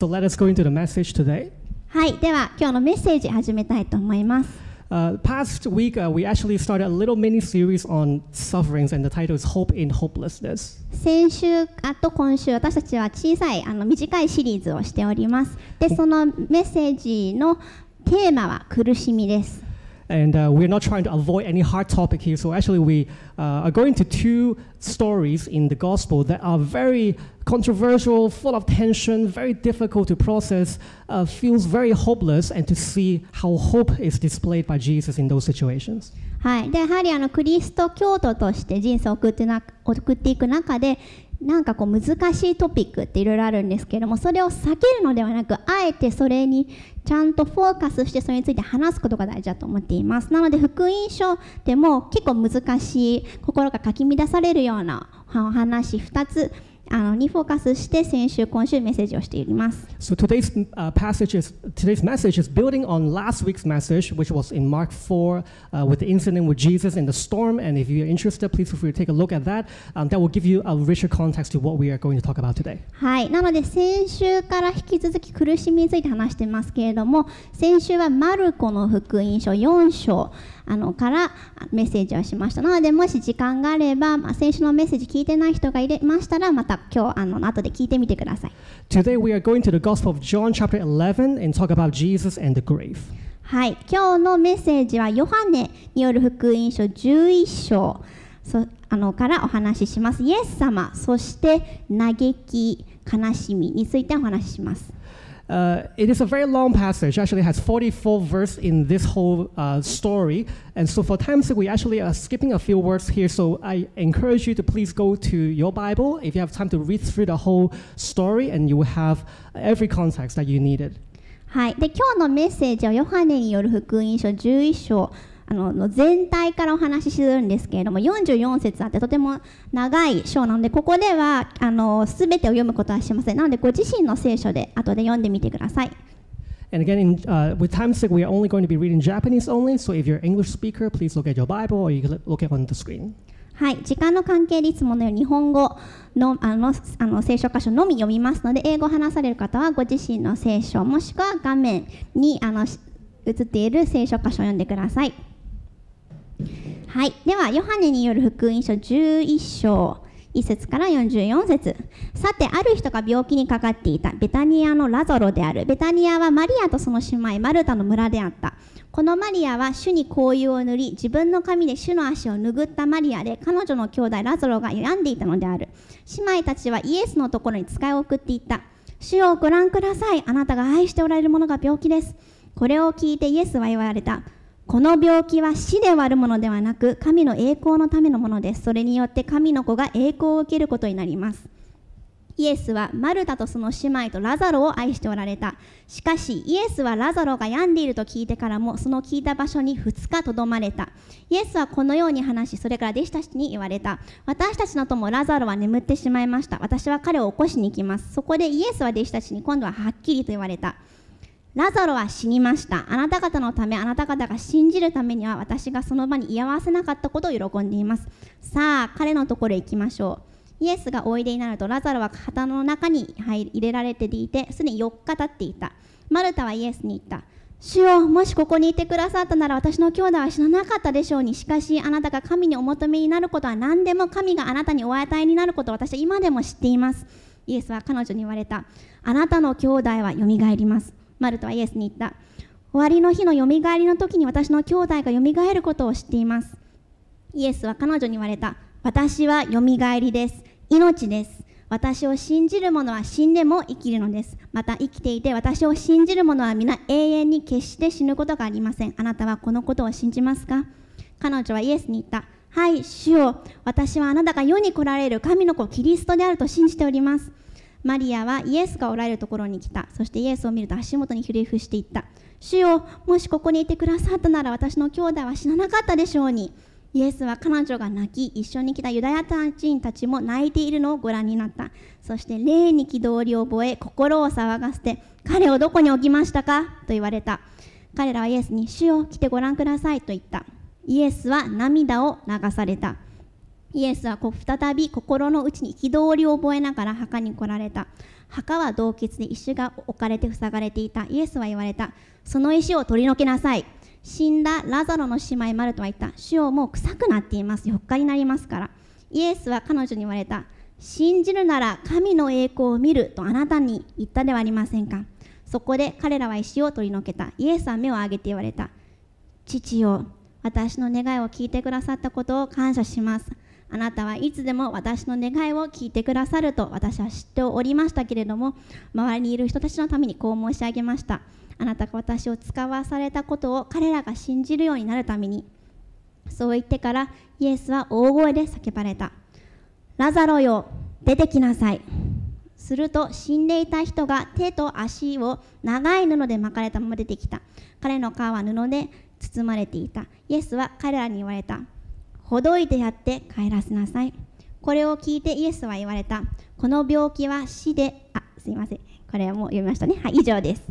So let us go into the message today. はい、では今日のメッセージ始めたいと思います。Uh, past week, uh, we actually started a little mini series on sufferings, and the title is Hope in Hopelessness. 先週あと今週私たちは小さいあの短いシリーズをしております。で、そのメッセージのテーマは苦しみです。And uh, we're not trying to avoid any hard topic here. So actually, we uh, are going to two stories in the gospel that are very controversial, full of tension, very difficult to process, uh, feels very hopeless, and to see how hope is displayed by Jesus in those situations. はい、でやはりあのクリスト教徒として人生を送ってな送っていく中で なんかこう難しいトピックっていろいろあるんですけれどもそれを避けるのではなくあえてそれにちゃんとフォーカスしてそれについて話すことが大事だと思っています。なので福音書でも結構難しい心がかき乱されるようなお話2つあのにフォーカスして先週今週メッセージをしています。So today's uh, passage is today's message is building on last week's message, which was in Mark 4 uh, with the incident with Jesus in the storm. And if you're interested, please feel free to take a look at that. Um, that will give you a richer context to what we are going to talk about today. はい、なので先週から引き続き苦しみについて話してますけれども先週はマルコの福音書4章あのからメッセージをしましたなのでもし時間があれば、まあ、先週のメッセージ聞いてない人がいましたらまた今日あの後で聞いてみてください。Today we are going to the Gospel of John, chapter 11, and talk about Jesus and the grave. はい。今日のメッセージはヨハネによる福音書11章。そあのからお話しします。イエス様そして嘆き悲しみについてお話しします Uh, it is a very long passage. Actually, it has 44 verses in this whole uh, story. And so, for time's sake, we actually are skipping a few words here. So, I encourage you to please go to your Bible if you have time to read through the whole story, and you will have every context that you needed. はい、で今日のメッセージはヨハネによる福音書11章 あのの全体からお話しするんですけれども44節あってとても長い章なのでここではあの全てを読むことはしませんなのでご自身の聖書で後で読んでみてください And again, in, uh, with time's sake, we are only going to be reading Japanese only. So, if you're an English speaker, please look at your Bible or you can look at on the screen. はい、時間の関係でいつものように日本語のあのあの聖書箇所のみ読みますので英語を話される方はご自身の聖書もしくは画面にあのし映っている聖書箇所を読んでください。はい、ではヨハネによる福音書11章1節から44節。さてある人が病気にかかっていた。ベタニアのラザロである。ベタニアはマリアとその姉妹マルタの村であった。このマリアは主に香油を塗り自分の髪で主の足を拭ったマリアで彼女の兄弟ラザロが病んでいたのである。姉妹たちはイエスのところに使いを送っていった。主をご覧ください。あなたが愛しておられるものが病気です。これを聞いてイエスは言われた。この病気は死で割るものではなく神の栄光のためのものです。それによって神の子が栄光を受けることになります。イエスはマルタとその姉妹とラザロを愛しておられた。しかしイエスはラザロが病んでいると聞いてからもその聞いた場所に2日とどまれた。イエスはこのように話しそれから弟子たちに言われた。私たちの友ラザロは眠ってしまいました。私は彼を起こしに行きます。そこでイエスは弟子たちに今度ははっきりと言われた。ラザロは死にました。あなた方のため、あなた方が信じるためには、私がその場に居合わせなかったことを喜んでいます。さあ、彼のところへ行きましょう。イエスがおいでになると、ラザロは旗の中に入れられていて、すでに4日経っていた。マルタはイエスに言った。主よ、もしここにいてくださったなら私の兄弟は死ななかったでしょうに。しかし、あなたが神にお求めになることは何でも神があなたにお与えになることを私は今でも知っています。イエスは彼女に言われた。あなたの兄弟はよみがえります。マルトはイエスに言った。終わりの日のよみがえりの時に私の兄弟がよみがえることを知っています。イエスは彼女に言われた。私はよみがえりです。命です。私を信じる者は死んでも生きるのです。また生きていて私を信じる者は皆永遠に決して死ぬことがありません。あなたはこのことを信じますか？彼女はイエスに言った。はい、主よ。私はあなたが世に来られる神の子キリストであると信じております。マリアはイエスがおられるところに来た。そしてイエスを見ると足元にひれ伏していった。主よ、もしここにいてくださったなら私の兄弟は死ななかったでしょうに。イエスは彼女が泣き、一緒に来たユダヤ人たちも泣いているのをご覧になった。そして霊に憤りを覚え、心を騒がせて、彼をどこに置きましたか？と言われた。彼らはイエスに、主よ、来てご覧くださいと言った。イエスは涙を流された。イエスは再び心の内に憤りを覚えながら墓に来られた。墓は洞窟で石が置かれて塞がれていた。イエスは言われた。その石を取り除けなさい。死んだラザロの姉妹マルトは言った。主をもう臭くなっています。4日になりますから。イエスは彼女に言われた。信じるなら神の栄光を見る。とあなたに言ったではありませんか。そこで彼らは石を取り除けた。イエスは目を上げて言われた。父よ私の願いを聞いてくださったことを感謝します。あなたはいつでも私の願いを聞いてくださると私は知っておりましたけれども周りにいる人たちのためにこう申し上げました。あなたが私を使わされたことを彼らが信じるようになるためにそう言ってからイエスは大声で叫ばれた。ラザロよ出てきなさい。すると死んでいた人が手と足を長い布で巻かれたまま出てきた。彼の顔は布で包まれていた。イエスは彼らに言われた。ほどいてやって帰らせなさいこれを聞いてイエスは言われたこの病気は死であすいませんこれはもう読みましたねはい以上です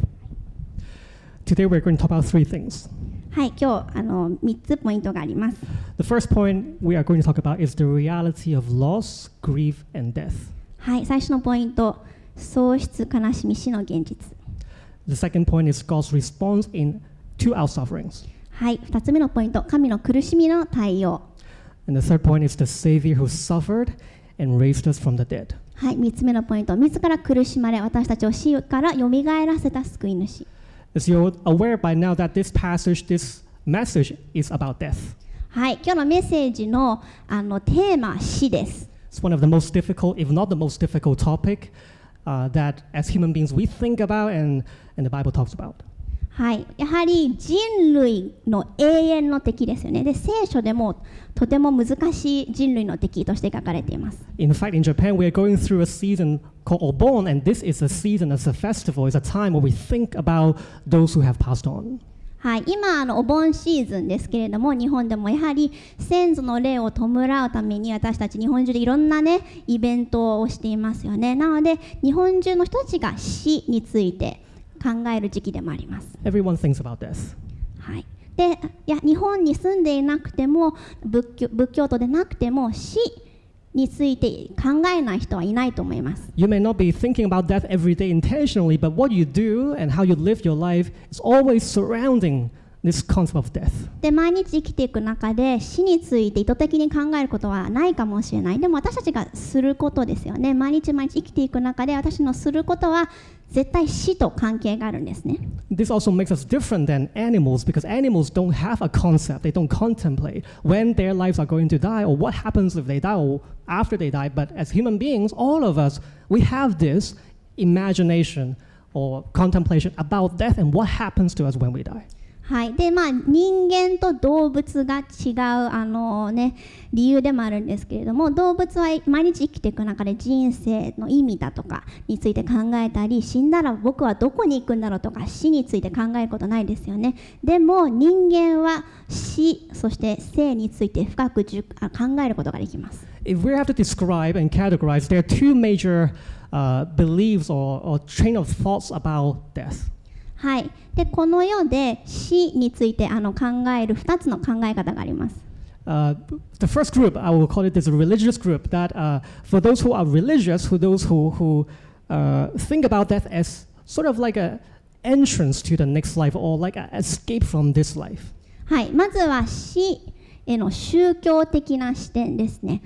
Today we're going to talk about three things. はい今日あの3つポイントがあります The first point we are going to talk about is the reality of loss, grief, and death. はい最初のポイント喪失悲しみ死の現実 The second point is God's response in to our sufferings. はい2つ目のポイント神の苦しみの対応 And the third point is the Savior who suffered and raised us from the dead. はい3つ目のポイント自ら苦しまれ私たちを死からよみがえらせた救い主 As you're aware by now that this passage, this message is about death. はい今日のメッセージのあのテーマは死です It's one of the most difficult, if not the most difficult topic uh, that as human beings we think about and, and the Bible talks about. はい、やはり人類の永遠の敵ですよね。で、聖書でもとても難しい人類の敵として書かれています。In fact, in Japan, we are going through a season called Obon, and this is a season, as a festival, it's a time where we think about those who have passed on. はい、今あのお盆シーズンですけれども日本でもやはり先祖の霊を弔うために私たち日本中でいろんなねイベントをしていますよねなので日本中の人たちが死について考える時期でもあります Everyone thinks about death. はい、でいや日本に住んでいなくても仏教仏教徒でなくても死について考えない人はいないと思います。You may not be thinking about death every day intentionally, but what you do and how you live your life is always surrounding this concept of death. で毎日生きていく中で死について意図的に考えることはないかもしれないでも私たちがすることですよね毎日毎日生きていく中で私のすることは絶対死と関係があるんですね This also makes us different than animals because animals don't have a concept. They don't contemplate when their lives are going to die or what happens if they die or after they die. But as human beings, all of us, we have this imagination or contemplation about death and what happens to us when we die. はい。でまあ人間と動物が違うあのね理由でもあるんですけれども動物は毎日生きていく中で人生の意味だとかについて考えたり死んだら僕はどこに行くんだろうとか死について考えることないですよね。でも人間は死そして生について深くじゅあ考えることができます。If we have to describe and categorize, there are two major uh, beliefs or, or train of thoughts about death. はいでこの世で死についてあの考える2つの考え方があります Uh, the first group, I will call it this religious group, that uh, for those who are religious, who those who, who uh, think about death as sort of like a entrance to the next life or like an escape from this life. はい、まずは死への宗教的な視点ですね。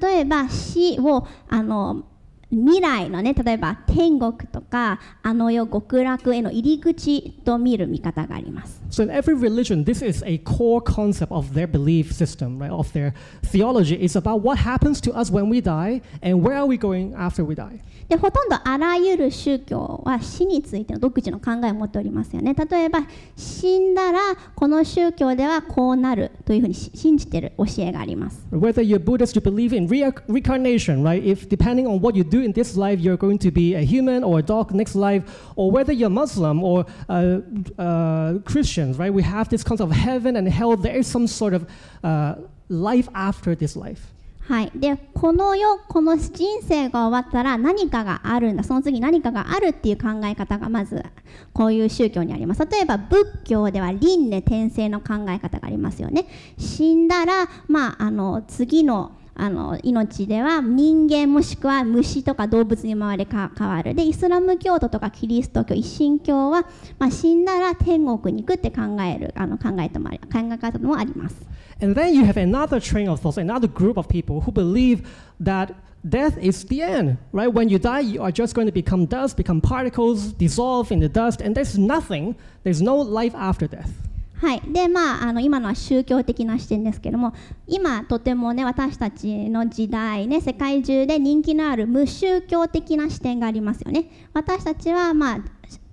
例えば死をあの未来のね例えば天国とかあの世極楽への入り口と見る見方があります。So in every religion, this is a core concept of their belief system, right? Of their theology. It's about what happens to us when we die and where are we going after we die. でほとんどあらゆる宗教は死についての独自の考えを持っておりますよね。例えば死んだらこの宗教ではこうなるというふうにし信じている教えがあります。Whether you're Buddhist, you believe in reincarnation, right? If depending on what you do in this life, you're going to be a human or a dog next life, or whether you're Muslim or uh, uh, Christians, right? We have this concept of heaven and hell. There is some sort of uh, life after this life. はい、でこの世この人生が終わったら何かがあるんだその次何かがあるっていう考え方がまずこういう宗教にあります例えば仏教では輪廻転生の考え方がありますよね死んだらまああの次のあの命では人間もしくは虫とか動物に回りか変わるでイスラム教徒とかキリスト教一神教は、まあ、死んだら天国に行くって考えるあの考えともあり考え方もあります。And then you have another train of thoughts, another group of people who believe that death is the end, right? When you die, you are just going to become dust, become particles, dissolve in the dust, and there's nothing, there's no life after death. はい、でまああの今のは宗教的な視点ですけども今とてもね私たちの時代ね世界中で人気のある無宗教的な視点がありますよね。私たちはまあ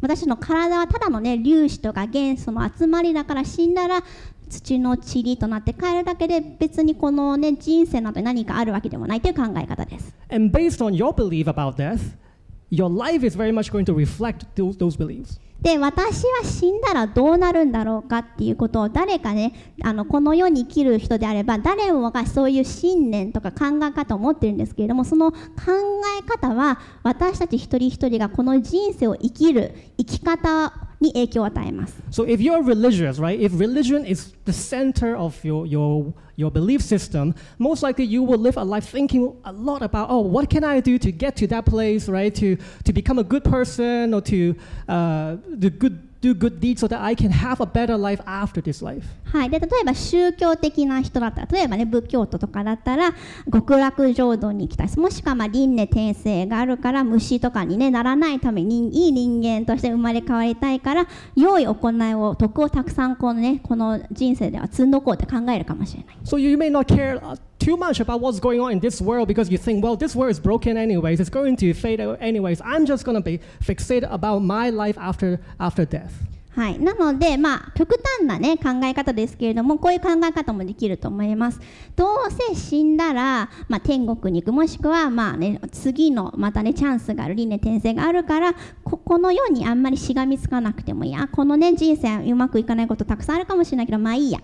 私たちの体はただのね粒子とか元素の集まりだから死んだら土の塵となって帰るだけで別にこのね人生などに何かあるわけでもないという考え方です。And based on your belief about death, your life is very much going to reflect those, those beliefs. で私は死んだらどうなるんだろうかっていうことを誰かねあのこの世に生きる人であれば誰もがそういう信念とか考え方を持ってるんですけれどもその考え方は私たち一人一人がこの人生を生きる生き方に影響を与えます。 So if you're religious, right, if religion is the center of your, your, your belief system, most likely you will live a life thinking a lot about, oh, what can I do to get to that place, right, to, to become a good person or to uh, do, good, do good deeds so that I can have a better life after this life. はい、で例えば宗教的な人だったら例えばね仏教徒とかだったら極楽浄土に行きたいもしくはまあ輪廻転生があるから虫とかに、ね、ならないためにいい人間として生まれ変わりたいから良い行いを徳をたくさんこの,、ね、この人生では積んどこうって考えるかもしれない。So you may not care uh, too much about what's going on in this world because you think, well, this world is broken anyways. It's going to fade out anyways. I'm just going to be fixated about my life after, after death. はい、なので、まあ、極端な、ね、考え方ですけれどもこういう考え方もできると思いますどうせ死んだら、まあ、天国に行くもしくは、まあね、次のまた、ね、チャンスがある輪廻転生があるからここの世にあんまりしがみつかなくてもいいやこの、ね、人生うまくいかないことたくさんあるかもしれないけどまあいいや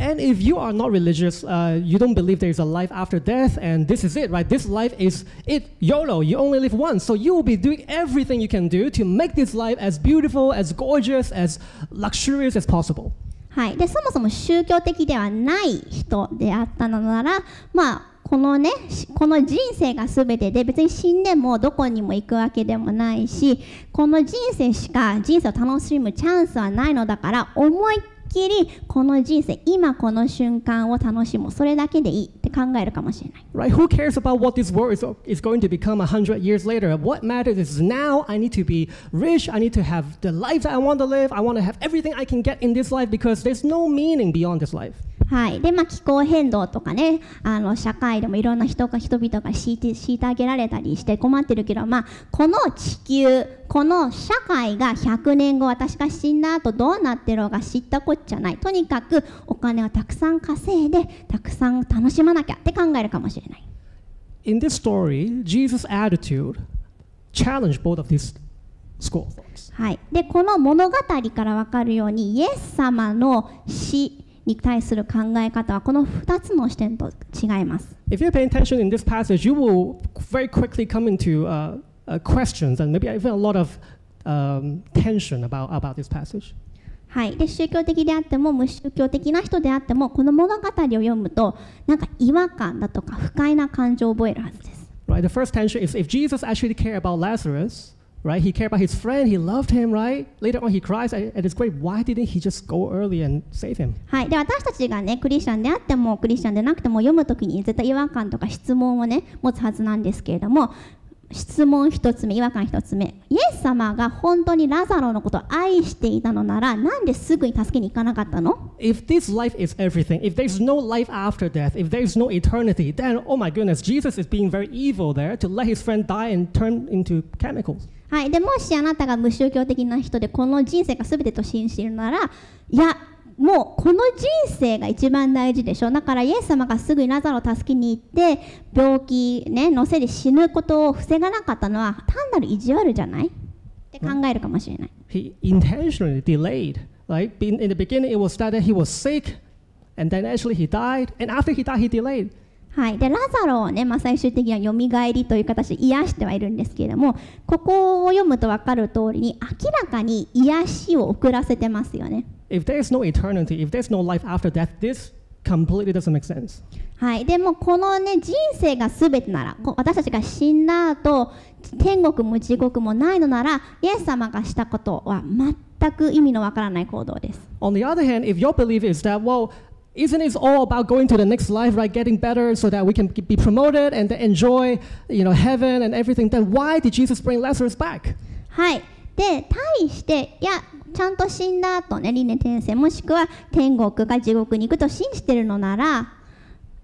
And if you are not religious, uh, you don't believe there is a life after death, and this is it, right? This life is it, YOLO. You only live once. So you will be doing everything you can do to make this life as beautiful, as gorgeous, as luxurious as possible. はい、でそもそも宗教的ではない人であったのならまあこのねこの人生が全てで別に死んでもどこにも行くわけでもないしこの人生しか人生を楽しむチャンスはないのだから思いっきりこの人生今この瞬間を楽しむそれだけでいいって考えるかもしれない。Right? Who cares about what this world is, is going to become a hundred years later? What matters is now I need to be rich. I need to have the life that I want to live. I want to have everything I can get in this life because there's no meaning beyond this life. はい。でまあ、気候変動とかねあの社会でもいろんな人が人々が敷いて虐げられたりして困ってるけど、まあ、この地球この社会が100年後私が死んだ後どうなってるのか知ったこっちゃない。とにかくお金をたくさん稼いでたくさん楽しまなきゃって考えるかもしれない。In this story, Jesus' attitude challenged both of these. はい、でこの物語から分かるようにイエス様の死に対する考え方はこの2つの視点と違います。If you pay attention in this passage, you will very quickly come into uh, uh, questions and maybe even a lot of um, tension about, about this passage. はい、で宗教的であっても無宗教的な人であってもこの物語を読むとなんか違和感だとか不快な感情を覚えるはずです。Right? The first tension is if Jesus actually cared about Lazarus, right? He cared about his friend, he loved him, right? Later on, he cries at his grave. Why didn't he just go early and save him? はい、で私たちがねクリスチャンであってもクリスチャンでなくても読むときに絶対違和感とか質問をね持つはずなんですけれども質問一つ目違和感一つ目イエス様が本当にラザロのことを愛していたのならなんですぐに助けに行かなかったの If this life is everything, if there's no life after death, if there's no eternity, then oh my goodness, Jesus is being very evil there to let his friend die and turn into chemicals. はい、でもしあなたが無宗教的な人でこの人生が全てと信じているならいやもうこの人生が一番大事でしょだからイエス様がすぐにラザロを助けに行って病気、ね、のせいで死ぬことを防がなかったのは単なる意地悪じゃない？って考えるかもしれない。He intentionally delayed. Like in the beginning, it was that he was sick, and then actually he died, and after he died, he delayed. はい、でラザロをね、まあ、最終的にはよみがえりという形で癒してはいるんですけれどもここを読むと分かる通りに明らかに癒しを遅らせてますよね。If there's no eternity, if there's no life after death, this completely doesn't make sense. はい、でもこのね人生が全てならこ私たちが死んだ後天国も地獄もないのならイエス様がしたことは全く意味のわからない行動です。On the other hand, if your belief is that, well, isn't it all about going to the next life, right? Getting better so that we can be promoted and enjoy, you know, heaven and everything. Then why did Jesus bring Lazarus back? はい、で対していやちゃんと死んだ後ね輪廻転生もしくは天国か地獄に行くと信じてるのなら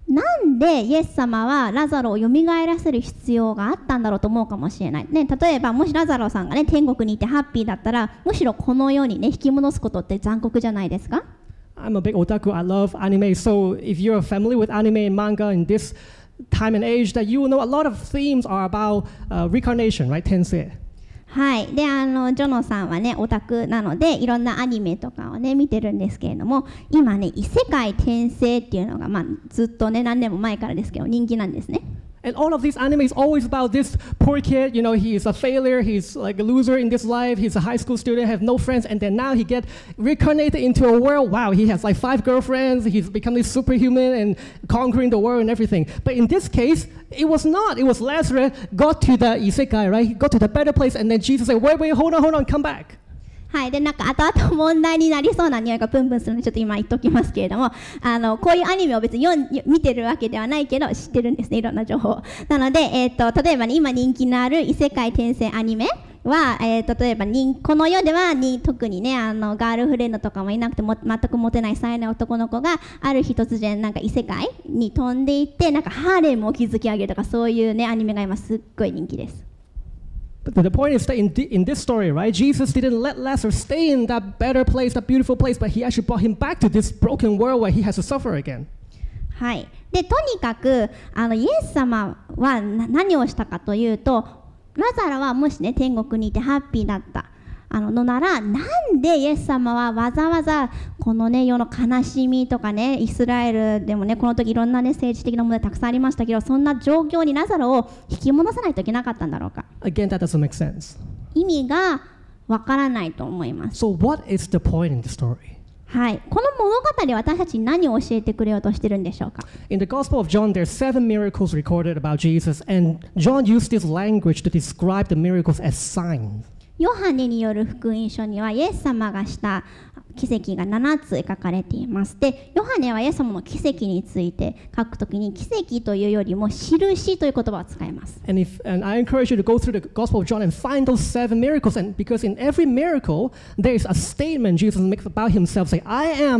なんでイエス様はラザロを蘇らせる必要があったんだろうと思うかもしれない、ね、例えばもしラザロさんがね天国にいてハッピーだったらむしろこの世にね引き戻すことって残酷じゃないですか I'm a big otaku. I love anime. So if you're a family with anime and manga in this time and age, that you will know a lot of themes are about uh, reincarnation, right? Tensei. はい、であのジョノさんはねオタクなのでいろんなアニメとかをね見てるんですけれども今ね異世界転生っていうのが、まあ、ずっとね何年も前からですけど人気なんですね。And all of these anime is always about this poor kid. You know, he's a failure. He's like a loser in this life. He's a high school student, have no friends, and then now he get reincarnated into a world. Wow, he has like five girlfriends. He's becoming superhuman and conquering the world and everything. But in this case, it was not. It was Lazarus got to the isekai, right? He got to the better place, and then Jesus said, "Wait, wait, hold on, hold on, come back." はい、でなんか後々問題になりそうな匂いがプンプンするのでちょっと今言っときますけれどもあのこういうアニメを別に見てるわけではないけど知ってるんですね。いろんな情報。なので、えー、と例えば、ね、今人気のある異世界転生アニメは、えー、例えば人この世ではに特にねあのガールフレンドとかもいなくても全くモテない才能男の子がある日突然なんか異世界に飛んでいってなんかハーレムを築き上げるとかそういうねアニメが今すっごい人気です。But the point is that in, thi- in this story, right, Jesus didn't let Lazarus stay in that better place, that beautiful place, but he actually brought him back to this broken world where he has to suffer again. はい、でとにかくあのイエス様はな何をしたかというとラザロはもしね天国にいてハッピーだった あののならなんでイエス様はわざわざこのね世の悲しみとかねイスラエルでもねこの時いろんなね政治的な問題たくさんありましたけどそんな状況にラザロを引き戻さないといけなかったんだろうか Again, that doesn't make sense. 意味がわからないと思います So, what is the point in the story? はいこの物語は私たちに何を教えてくれようとしてるんでしょうか In the Gospel of John, there's seven miracles recorded about Jesus, and John used this language to describe the miracles as signs. ヨハネによる福音書にはイエス様がした奇跡が7つ書かれています。でヨハネはイエス様の奇跡について書くときに奇跡というよりも印という言葉を使います。And if, and miracle, Jesus say,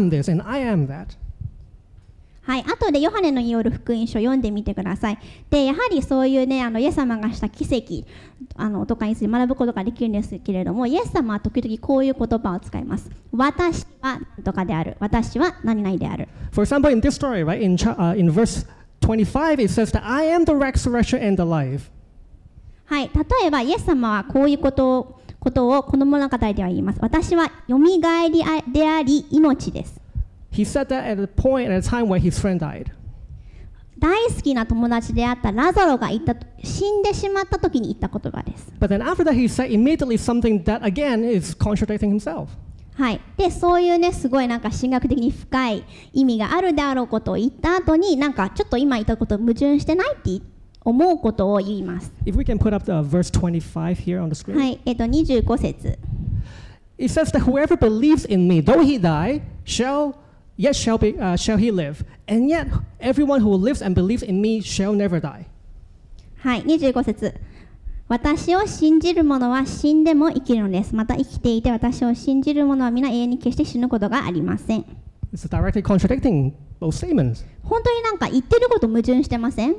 this, はい、後でヨハネのよる福音書を読んでみてください。で、やはりそういうね、あのイエス様がした奇跡あのとかについて学ぶことができるんですけれども、イエス様は時々こういう言葉を使います。私は何とかである。私は何々である。For example, in this story, right, in, uh, in verse 25, it says that I am the resurrection and the life. はい、例えばイエス様はこういうことをことをこの物語では言います。私はよみがえりあであり命です。He said that at a point, at a time when his friend died. 大好きな友達であったラザロが言った死んでしまった時に言った言葉です。But then after that, he said immediately something that again is contradicting himself. はい、でそういうねすごいなんか神学的に深い意味があるであろうことを言った後になんかちょっと今言ったこと矛盾してないって思うことを言います。If we can put up the verse 25 here on the screen. はい、えっと25節 It says that whoever believes in me, though he die, shall yet shall be uh, shall he live, and yet everyone who lives and believes in me shall never die. はい、25節私を信じる者は死んでも生きるのです。また生きていて私を信じる者は皆永遠に決して死ぬことがありません。It's directly contradicting both statements. 本当になんか言ってること矛盾してません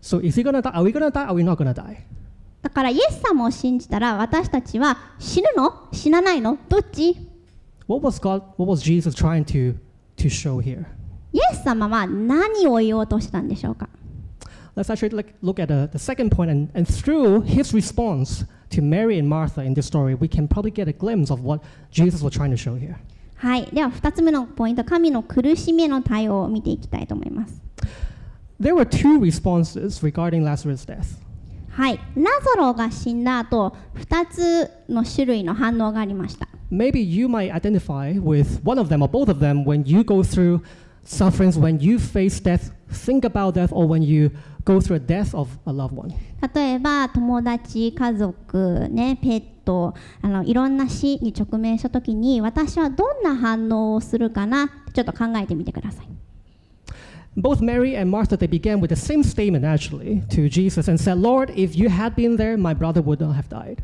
So is he gonna die? Are we gonna die? Are we not gonna die? だからイエス様を信じたら私たちは死ぬの死なないのどっち What was God? What was Jesus trying to to show here? イエス様は何を言おうとしたんでしょうか Let's actually look, look at the, the second point, and, and through his response to Mary and Martha in this story, we can probably get a glimpse of what Jesus was trying to show here. はい、では2つ目のポイント神の苦しみへの対応を見ていきたいと思います。 There were two responses regarding Lazarus' death. はい、ラザロが死んだ後2つの種類の反応がありました。Maybe you might identify with one of them or both of them when you go through sufferings when you face death, think about death, or when you go through a death of a loved one. 例えば友達家族ねペットあのいろんな死に直面した時に私はどんな反応をするかなちょっと考えてみてください Both Mary and Martha, they began with the same statement actually to Jesus and said, Lord, if you had been there, my brother would not have died.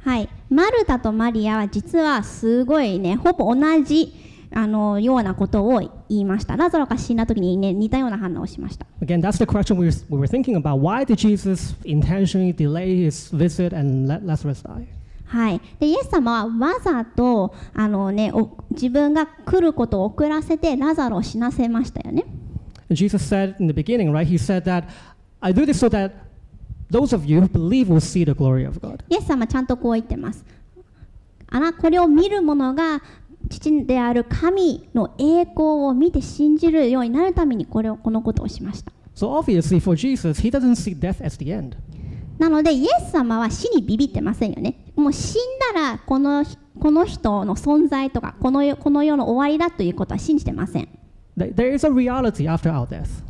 はいマルタとマリアは実はすごいねほぼ同じあのようなことを言いましたラザロが死んだ時にね似たような反応をしました Again, that's the question we were, we were thinking about. Why did Jesus intentionally delay his visit and let Lazarus die? はい、でイエス様はわざとあの、ね、お自分が来ることを遅らせてラザロを死なせましたよね。Jesus said in the beginning, right? He said that I do this so that those of you who believe will see the glory of God. イエス様はちゃんとこう言ってます。あなこれを見る者が父である神の栄光を見て信じるようになるためにこれをこのことをしました。So obviously, for Jesus, he doesn't see death as the end. なのでイエス様は死にビビってませんよね。もう死んだらこのこの人の存在とかこの世この世の終わりだということは信じてません。Th- There is a reality after our death.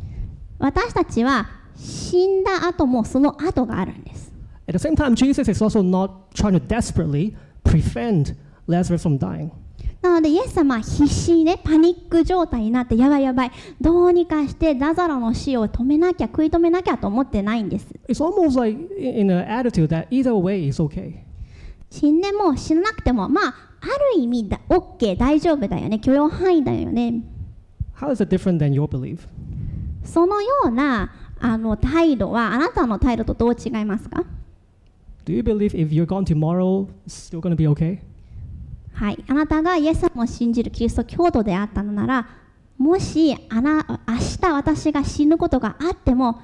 私たちは死んだ後もその後があるんです。At the same time, Jesus is also not trying to desperately prevent Lazarus from dying. なのでイエス様は必死にねパニック状態になってやばいやばいどうにかしてラザロの死を止めなきゃ食い止めなきゃと思ってないんです It's almost like in an attitude that either way is okay. 死んでも死ななくてもまあある意味だ OK 大丈夫だよね許容範囲だよね How is it different than your belief? そのようなあの態度はあなたの態度とどう違いますか？Do you believe if you're gone tomorrow, it's still going to be okay? はいあなたがイエス様を信じるキリスト教徒であったのならもしあな明日私が死ぬことがあっても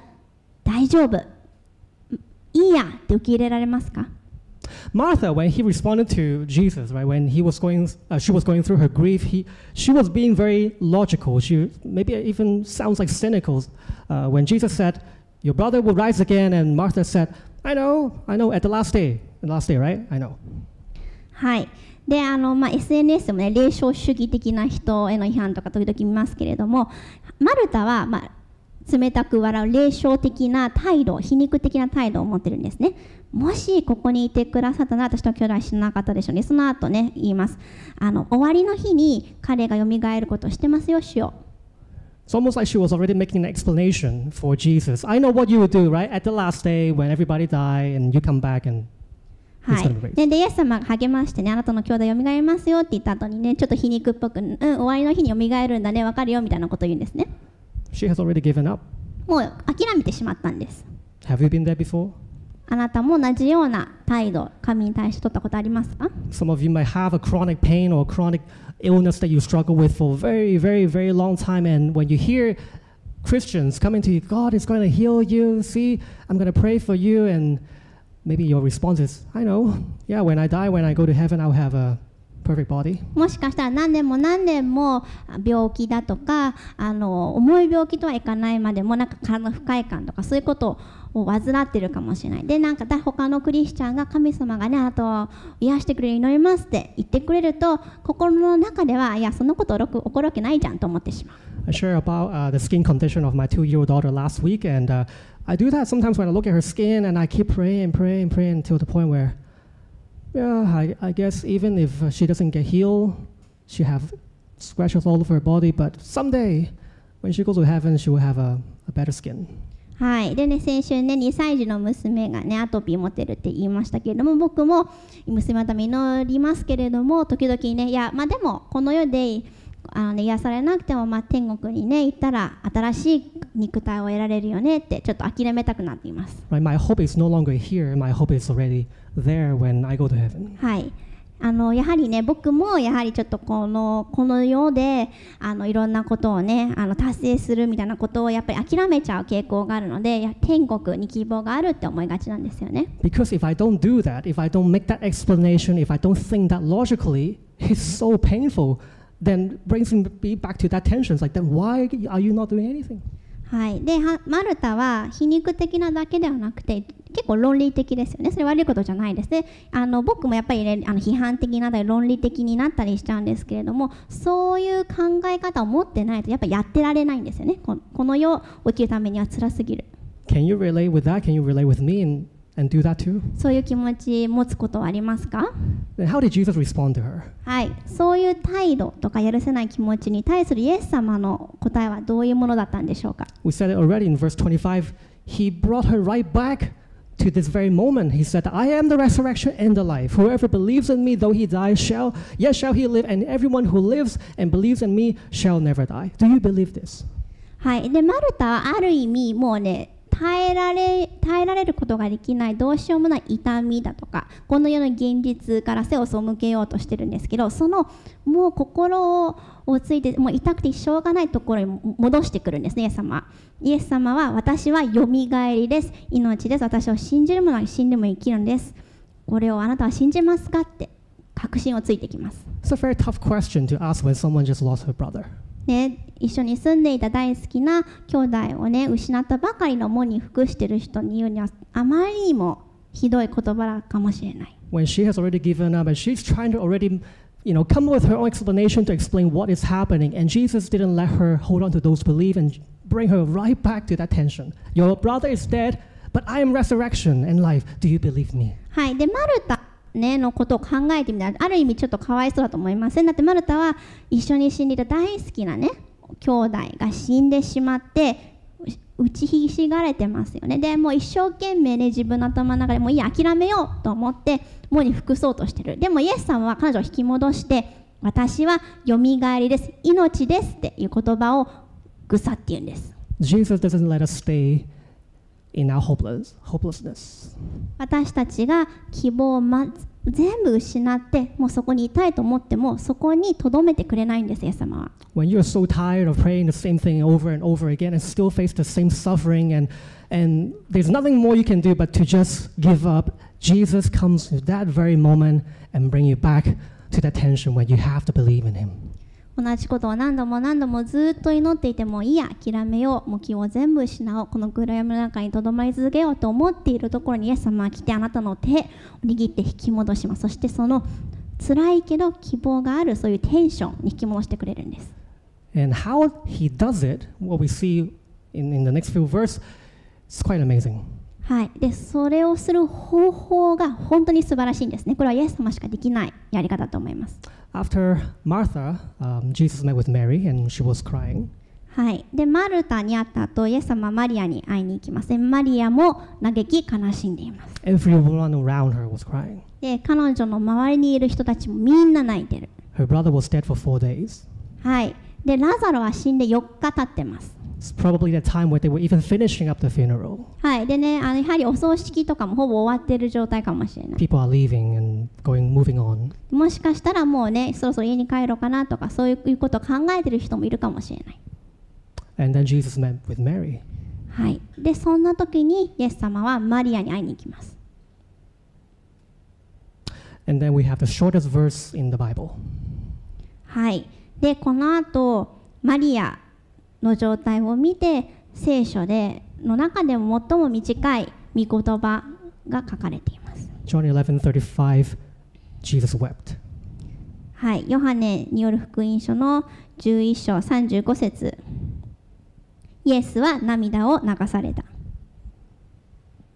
大丈夫いいやって受け入れられますか？Martha, when he responded to Jesus, right, when he was going, uh, she was going through her grief, he, she was being very logical. She maybe even sounds like cynical. Uh, when Jesus said, "Your brother will rise again," and Martha said, "I know, I know, at the last day, the last day, right? I know." はいであの、まあ、SNS でもね霊障主義的な人への批判とか時々見ますけれどもマルタは、まあ、 冷たく笑う霊障的な態度皮肉的な態度を持ってるんですねもしここにいてくださったなら私の兄弟は死ななかったでしょうねその後ね言いますあの終わりの日に彼が蘇ることをしてますよ主よ It's almost like she was already making an explanation for Jesus. I know what you will do, right? At the last day, when everybody die and you come back and はい.ででイエス様が励ましてねあなたの兄弟蘇りますよって言った後にねちょっと皮肉っぽく、うん、終わりの日に蘇るんだね分かるよみたいなことを言うんですね she has already given up. もう諦めてしまったんです Have you been there before? あなたも同じような態度神に対して取ったことありますか Some of you might have a chronic pain or chronic illness that you struggle with for a very, very, very long time. And when you hear Christians coming to you, God is going to heal you. See, I'm going to pray for you. And maybe your response is, I know. Yeah, when I die, when I go to heaven, I'll have a perfect body. もしかしたら何年も何年もあ病気だとかあの重い病気とはいかないまでもなんか体の不快感とかそういうことを患ってるかもしれないでなんかだ他のクリスチャンが神様がねあなたを癒してくれる祈りますって言ってくれると心の中ではいやそんなこと起こるわけないじゃんと思ってしまう I shared about uh, the skin condition of my two-year-old daughter last week, and uh, I do that sometimes when I look at her skin, and I keep praying praying praying until the point where, yeah, I, I guess even if uh, she doesn't get healed, she have scratches all over her body, but someday, when she goes to heaven, she will have a, a better skin. はい、でね先週ね2歳児の娘がねアトピー持ってるって言いましたけれども僕も娘のために祈りますけれども時々ねいやまあでもこの世であの、ね、癒されなくても、まあ、天国にね行ったら新しい肉体を得られるよねってちょっと諦めたくなっています。Right? My hope is no longer here. My hope is already there when I go to heaven. はいあのやはりね僕もやはりちょっとこのこの世であのいろんなことをねあの達成するみたいなことをやっぱり諦めちゃう傾向があるので天国に希望があるって思いがちなんですよね。Because if I don't do that, if I don't make that explanation, if I don't think that logically, it's so painful. Then brings me back to that tension. It's like, then why are you not doing anything? はい、ではマルタは皮肉的なだけではなくて結構論理的ですよね。それ悪いことじゃないです。ねあの僕もやっぱり、ね、あの批判的なだり論理的になったりしちゃうんですけれどもそういう考え方を持ってないとやっぱやってられないんですよね。このこの世を生きるためには辛すぎる。Can you relate with that? Can you relate with me? and do that too? そういう気持ち持つことはありますか Then how did Jesus respond to her? はい、そういう態度とか許せない気持ちに対するイエス様の答えはどういうものだったんでしょうか We said it already in verse 25. He brought her right back to this very moment. He said, I am the resurrection and the life. Whoever believes in me, though he die, shall, yet shall he live, and everyone who lives and believes in me shall never die. Do you believe this? はい、でマルタはある意味もうね 耐えられ耐えられることができないどうしようもない痛みだとかこの世の現実から背を背けようとしてるんですけどそのもう心をついてもう痛くてしょうがないところに戻してくるんですねイエス様。イエス様は私はよみがえりです。命です。私を信じる者は死んでも生きるんです。これをあなたは信じますか？って確信をついてきます。So very tough question to ask when someone just lost her brother. ね、一緒に住んでいた大好きな兄弟をね失ったばかりの喪に服してる人に言うにはあまりにもひどい言葉かもしれない。When she has already given up and she's trying to already, you know, come with her own explanation to explain what is happening, and Jesus didn't let her hold on to those beliefs and bring her right back to that tension. Your brother is dead, but I am resurrection and life. Do you believe me? はい、でマルタ、ね、のことを考えてみたらある意味ちょっとかわいそうだと思いません？だってマルタは一緒に死んでいた大好きなね兄弟が死んでしまって打ちひしがれてますよね。でもう一生懸命ね自分の頭の中でもういい諦めようと思ってもうに服そうとしてる。でもイエス様は彼女を引き戻して私はよみがえりです。命ですっていう言葉をぐさって言うんです。Jesus doesn't let us stay in our hopeless, hopelessness. 私たちが希望を、ま、全部失ってもうそこにいたいと思ってもそこにとどめてくれないんですイエス様は When you're so tired of praying the same thing over and over again and still face the same suffering and, and there's nothing more you can do but to just give up, Jesus comes at that very moment and bring you back to that tension when you have to believe in Him. 同じことを何度も何度もずっと祈っていてもいいや諦めようもう気を全部失おうこの暗闇の中にとどまり続けようと思っているところにイエス様は来てあなたの手を握って引き戻しますそしてその辛いけど希望があるそういうテンションに引き戻してくれるんです And how He does it, what we see in, in the next few verses, it's quite amazing. はい、でそれをする方法が本当に素晴らしいんですね。これはイエス様しかできないやり方だと思います。After Martha, um, Jesus met with Mary and she was crying. はい、でマルタに会った後イエス様はマリアに会いに行きます。でマリアも嘆き悲しんでいます。Everyone around her was crying. で彼女の周りにいる人たちもみんな泣いてる。Her brother was dead for four days. はい、でラザロは死んで4日経ってます。It's probably the time where they were even finishing up the funeral. はい、でねあのやはりお葬式とかもほぼ終わってる状態かもしれない。People are leaving and going, moving on. もしかしたらもうねそろそろ家に帰ろうかなとかそういうことを考えてる人もいるかもしれない。And then Jesus met with Mary. はい、でそんな時にイエス様はマリアに会いに行きます。And then we have the shortest verse in the Bible. はい、でこの後マリアの状態を見て聖書での中でも最も短い御言葉が書かれています。John 11:35 Jesus wept. はい、ヨハネによる福音書の11章35節イエスは涙を流された。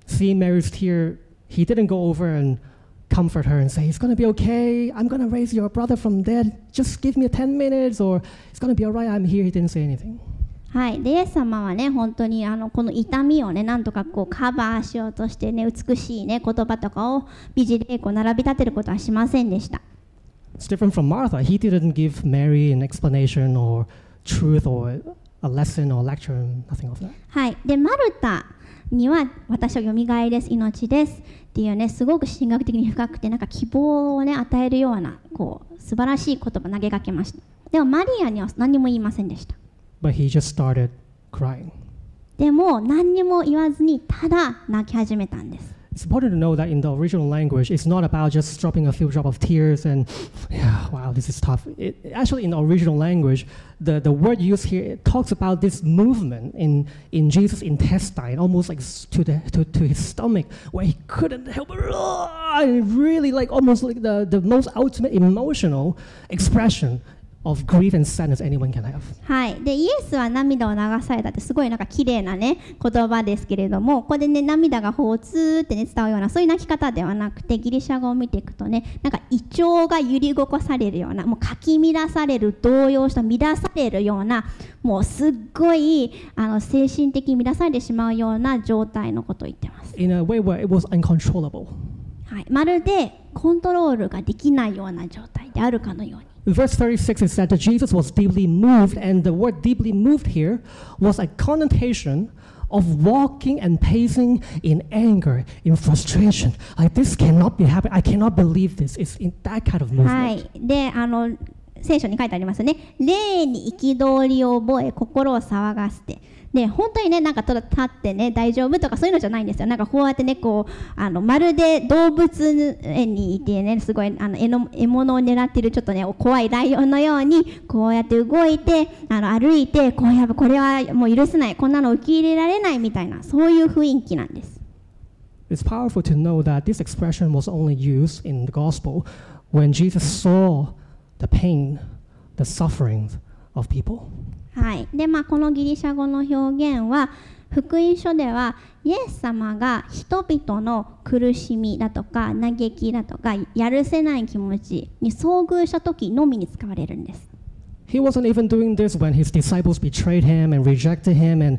Seeing Mary's tear, he didn't go over and comfort her and say, It's going to be okay. I'm going to raise your brother from dead. Just give me 10 minutes or it's going to be all right. I'm here. He didn't say anything. はい、でイエス様はね本当にあのこの痛みをねなんとかこうカバーしようとしてね美しいね言葉とかを美辞麗句を並び立てることはしませんでした。It's different from Martha. He didn't give Mary an explanation or truth or a lesson or lecture, nothing of that. はい、でマルタには私はよみがえりです。命ですっていうねすごく神学的に深くてなんか希望をね与えるようなこう素晴らしい言葉投げかけました。でもマリアには何も言いませんでした。But he just started crying. でも何にも言わずにただ泣き始めたんです it's important to know that in the original language, it's not about just dropping a few drops of tears and, yeah, wow, this is tough. It, actually, in the original language, the, the word used here talks about this movement in, in Jesus' intestine, almost like to, the, to, to his stomach, where he couldn't help it. And really, like almost like the, the most ultimate emotional expression of grief and sadness anyone can have. はい、でイエスは涙を流されたってすごいなんか綺麗なね言葉ですけれどもここでね涙がほうつーってね伝わるようなそういう泣き方ではなくてギリシャ語を見ていくとねなんか胃腸が揺り動かされるようなもうかき乱される動揺した乱されるようなもうすっごいあの精神的に乱されてしまうような状態のことを言ってます、In a way where it was uncontrollable. はい、まるでコントロールができないような状態であるかのように Verse 36 is said that Jesus was deeply moved, and the word deeply moved here was a connotation of walking and pacing in anger, in frustration. Like, this cannot be happening. I cannot believe this. It's in that kind of movement. はい、であの聖書に書いてありますよね霊に憤りを覚え心を騒がせて で本当にねなんかただ立ってね大丈夫とかそういうのじゃないんですよなんかこうやってねこうあのまるで動物園にいてねすごいあの獲の獲物を狙ってるちょっとね怖いライオンのようにこうやって動いてあの歩いてこうやっぱこれはもう許せないこんなの受け入れられないみたいなそういう雰囲気なんです It's powerful to know that this expression was only used in the gospel when Jesus saw the pain, the suffering of people. はい、でまあこのギリシャ語の表現は福音書ではイエス様が人々の苦しみだとか嘆きだとかやるせない気持ちに遭遇した時のみに使われるんです。He wasn't even doing this when his disciples betrayed him and rejected him and,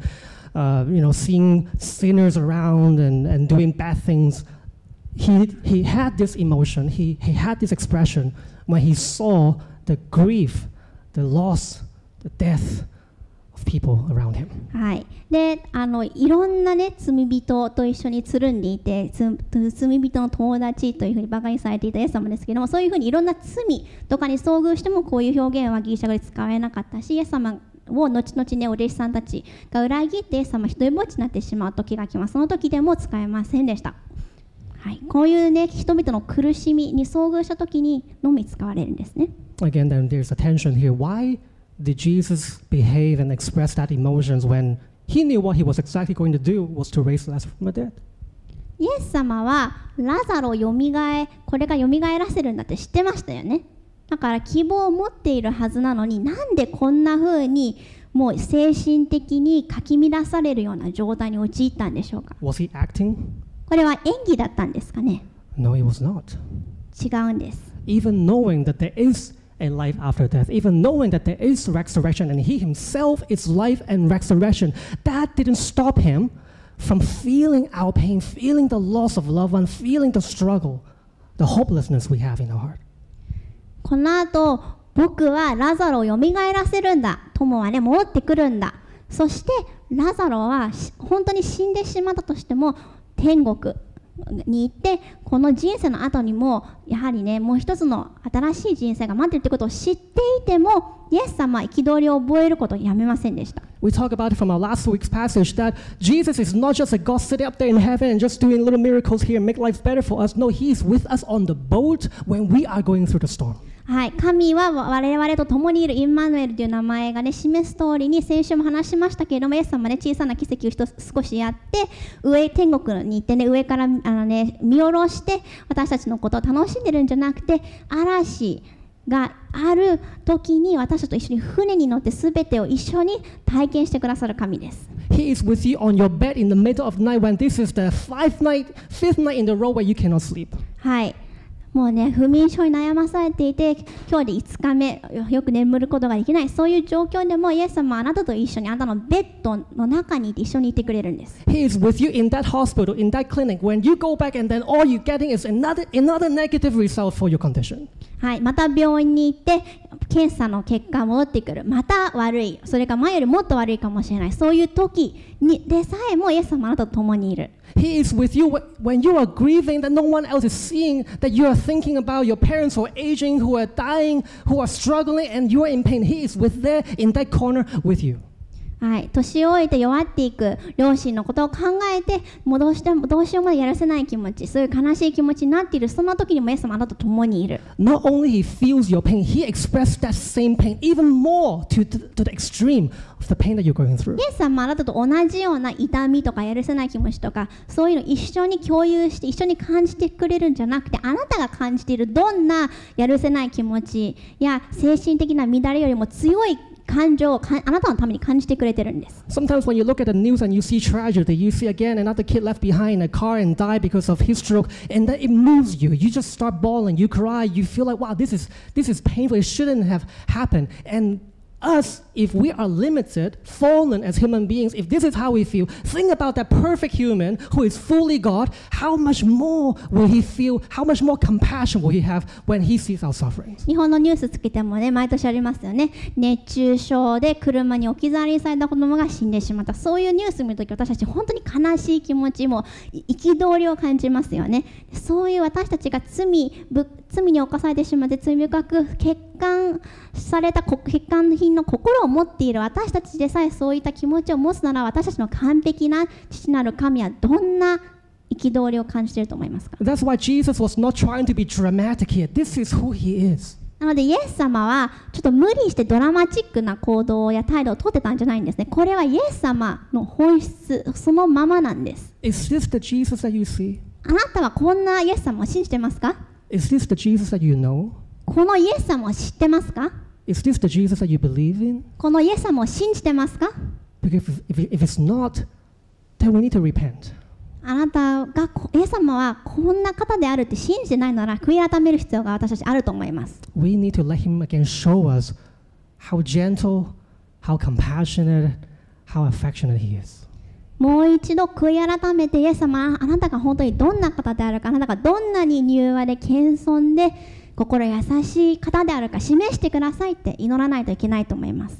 uh, you know, seeing sinners around and, and doing bad things. He, he had this emotion, he, he had this expression when he saw the grief, the loss, the death of people around him. はい、であのいろんなね罪人と一緒につるんでいてつ罪人の友達というふうにバカにされていたイエス様ですけどもそういうふうにいろんな罪とかに遭遇してもこういう表現はギリシャ語で使われなかったしイエス様を後々ねお弟子さんたちが裏切ってイエス様一人ぼっちになってしまう時が来ます。その時でも使えませんでした、はい、こういうね人々の苦しみに遭遇した時にのみ使われるんですね。Again, then there's a tension here. Why did Jesus behave and express that emotions when he knew what he was exactly going to do was to raise Lazarus from the dead? イエス様はラザロをよみがえこれがよみがえらせるんだって知ってましたよねだから希望を持っているはずなのになんでこんな風にもう精神的にかき乱されるような状態に陥ったんでしょうか Was he acting? これは演技だったんですかね No, he was not. 違うんです Even knowing that there is a life after death, even knowing that there is resurrection and he himself is life and resurrection, that didn't stop him from feeling our pain, feeling the loss of loved one, feeling the struggle, the hopelessness we have in our heart. この後僕はラザロをよみがえらせるんだ友はね戻ってくるんだそしてラザロは本当に死んでしまったとしても天国に行ってこの人生の後にもやはりねもう一つの新しい人生が待ってるってことを知っていてもイエス様は憤りを覚えることをやめませんでした We talk about it from our last week's passage that Jesus is not just a God sitting up there in heaven and just doing little miracles here and make life better for us. No, He is with us on the boat when we are going through the storm. はい、神は我々と共にいるインマヌエルという名前がね示す通りに先週も話しましたけれどもイエス様ね小さな奇跡を一つ少しやって上天国に行ってね上からあのね見下ろして私たちのことを楽しんでるんじゃなくて嵐がある時に私たちと一緒に船に乗って全てを一緒に体験してくださる神です。He is with you on your bed in the middle of night when this is the five night, fifth night in the row where you cannot sleep. はいもうね不眠症に悩まされていて今日で5日目よよく眠ることができない。そういう状況でもイエス様はあなたと一緒にあなたのベッドの中にいて一緒にいてくれるんです。He is with you in that hospital, in that clinic. When you go back and then all you're getting is another, another negative result for your condition. はい、また病院に行って検査の結果が戻ってくる。また悪い。それか前よりもっと悪いかもしれない。そういう時に でさえもイエス様はあなたと共にいる He is with you wh- when you are grieving that no one else is seeing, that you are thinking about your parents who are aging, who are dying, who are struggling, and you are in pain. He is with there in that corner with you. はい、年老いて弱っていく両親のことを考えてもうどうしてもどうしようもやるせない気持ちそういう悲しい気持ちになっているそんな時にもイエス様あなたと共にいる Not only he feels your pain, he expressed that same pain even more to, to, to the extreme of the pain that you're going through. イエス様はあなたと同じような痛みとかやるせない気持ちとかそういうのを一緒に共有して一緒に感じてくれるんじゃなくてあなたが感じているどんなやるせない気持ちや精神的な乱れよりも強い感情をかあなたのために感じてくれてるんです Sometimes when you look at the news and you see tragedy, you see again another kid left behind in a car and died because of his stroke, and then it moves you. You just start bawling, you cry, you feel like, wow, this is this is painful. It shouldn't have happened. And us, if we are limited, fallen as human beings, if this is how we feel, think about that perfect human who is fully God. How much more will he feel? How much more compassion will he have when he sees our sufferings? 日本のニュースつけてもね毎年ありますよね熱中症で車に置き去りにされた子供が死んでしまったそういうニュース見るとき私たち本当に悲しい気持ちも憤りを感じますよねそういう私たちが罪ぶ罪に犯されてしまって罪深く欠陥されたこ欠陥品の心を持っている私たちでさえそういった気持ちを持つなら私たちの完璧な父なる神はどんな憤りを感じていると思いますか？That's why Jesus was not trying to be dramatic here. This is who he is. なのでイエス様はちょっと無理してドラマチックな行動や態度をとってたんじゃないんですね。これはイエス様の本質そのままなんです。Is this the Jesus that you see? あなたはこんなイエス様を信じてますか？Is this the Jesus that you know? このイエス様を知ってますか Is this the Jesus that you believe in? このイエス様を信じてますか Because if, if, it's not, then we need to repent. あなたがこイエス様はこんな方であるって信じてないなら悔い改める必要が私たちあると思います。We need to let him again show us how gentle, how compassionate, how affectionate he is. もう一度悔い改めてイエス様あなたが本当にどんな方であるかあなたがどんなに柔和で謙遜で心優しい方であるか示してくださいって祈らないといけないと思います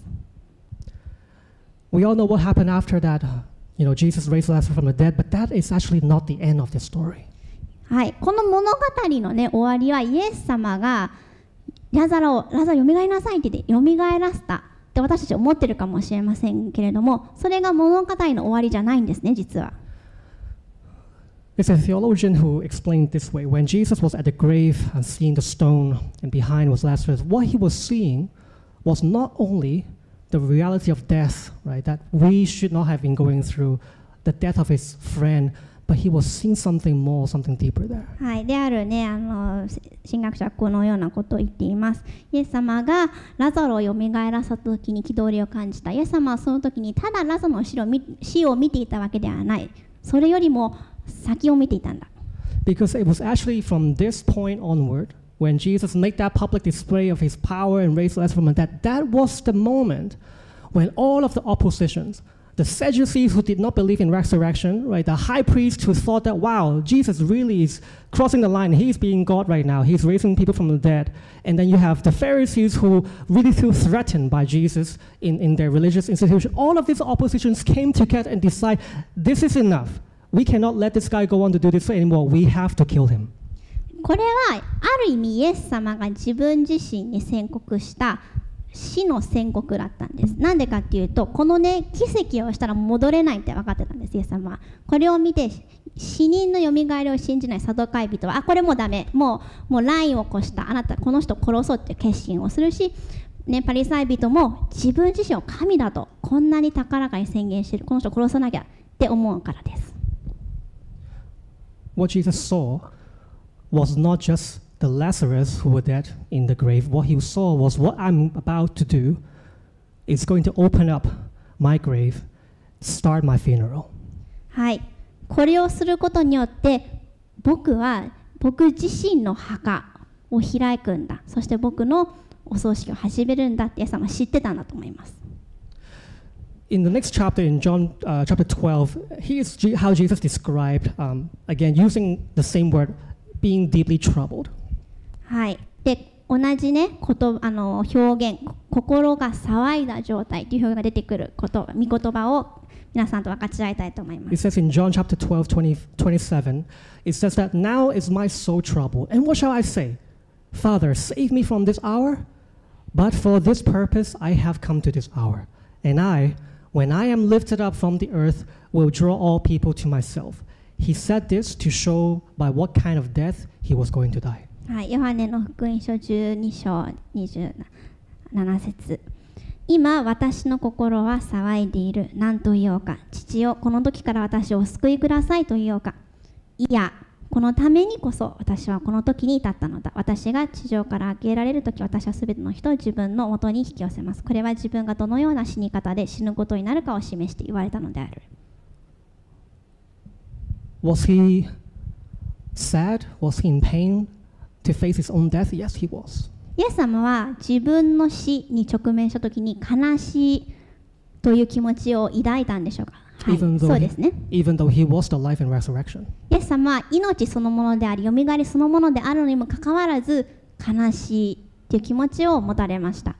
We all know what happened after that. uh, You know, Jesus raised Lazarus from the dead, but that is actually not the end of the story. はいこの物語のね終わりはイエス様がラザロをラザロよみがえりなさいって言ってよみがえらせたって私たち思ってるかもしれませんけれどもそれが物語の終わりじゃないんですね実は There's a theologian who explained it this way when Jesus was at the grave and seeing the stone, and behind was Lazarus, what he was seeing was not only the reality of death, right, that we should not have been going through, the death of his friend, but he was seeing something more, something deeper there. はい、であるねあのし神学者はこのようなことを言っていますイエス様がラザロをよみがえらせた時に憤りを感じたイエス様はその時にただラザロの死を見死を見ていたわけではないそれよりも 先を見ていたんだ Because it was actually from this point onward, when Jesus made that public display of his power and raised Lazarus from the dead, that was the moment when all of the oppositions, the Sadducees who did not believe in resurrection, right, the high priest who thought that, wow, Jesus really is crossing the line, he's being God right now, he's raising people from the dead. And then you have the Pharisees who really feel threatened by Jesus in, in their religious institution. All of these oppositions came together and decide, this is enough. We cannot let this guy go on to do this anymore. We have to kill him. これはある意味イエス様が自分自身に宣告した死の宣告だったんですなんでかっていうとこのね奇跡をしたら戻れないって分かってたんですイエス様はこれを見て死人のよみがえりを信じないサドカイ人はあこれもうダメもうもうラインを越したあなたこの人を殺そうっていう決心をするしね、パリサイ人も自分自身を神だとこんなに高らかに宣言してるこの人を殺さなきゃって思うからです。What Jesus saw was not just the Lazarus who were dead in the grave. What he saw was what I'm about to do is going to open up my grave, start my funeral. はい、これをすることによって僕は僕自身の墓を開くんだそして僕のお葬式を始めるんだってイエス様は知ってたんだと思います In the next chapter, in John uh, chapter 12, here's G- how Jesus described, um, again, using the same word, being deeply troubled. はいで同じねことあの表現こ心が騒いだ状態という表現が出てくること御言葉を皆さんと分かち合いたいと思いま It す says in John chapter 12, 20, 27, it says that now is my soul troubled. And what shall I say? Father, save me from this hour? But for this purpose I have come to this hour. And I When I am lifted up from the earth, will draw all people to myself. He said this to show by what kind of death he was going to die. はい、ヨハネの福音書12章27節今私の心は騒いでいる何と言おうか父よこの時から私を救いくださいと言おうかいやこのためにこそ私はこの時に至ったのだ私が地上から開けられる時私は全ての人を自分の元に引き寄せますこれは自分がどのような死に方で死ぬことになるかを示して言われたのである Was he sad? Was he in pain to face his own death? Yes, he was. イエス様は自分の死に直面した時に悲しいという気持ちを抱いたんでしょうか、イエス様は命そのものであり、よみがりそのものであるにもかかわらず、悲しいという気持ちを持たれました。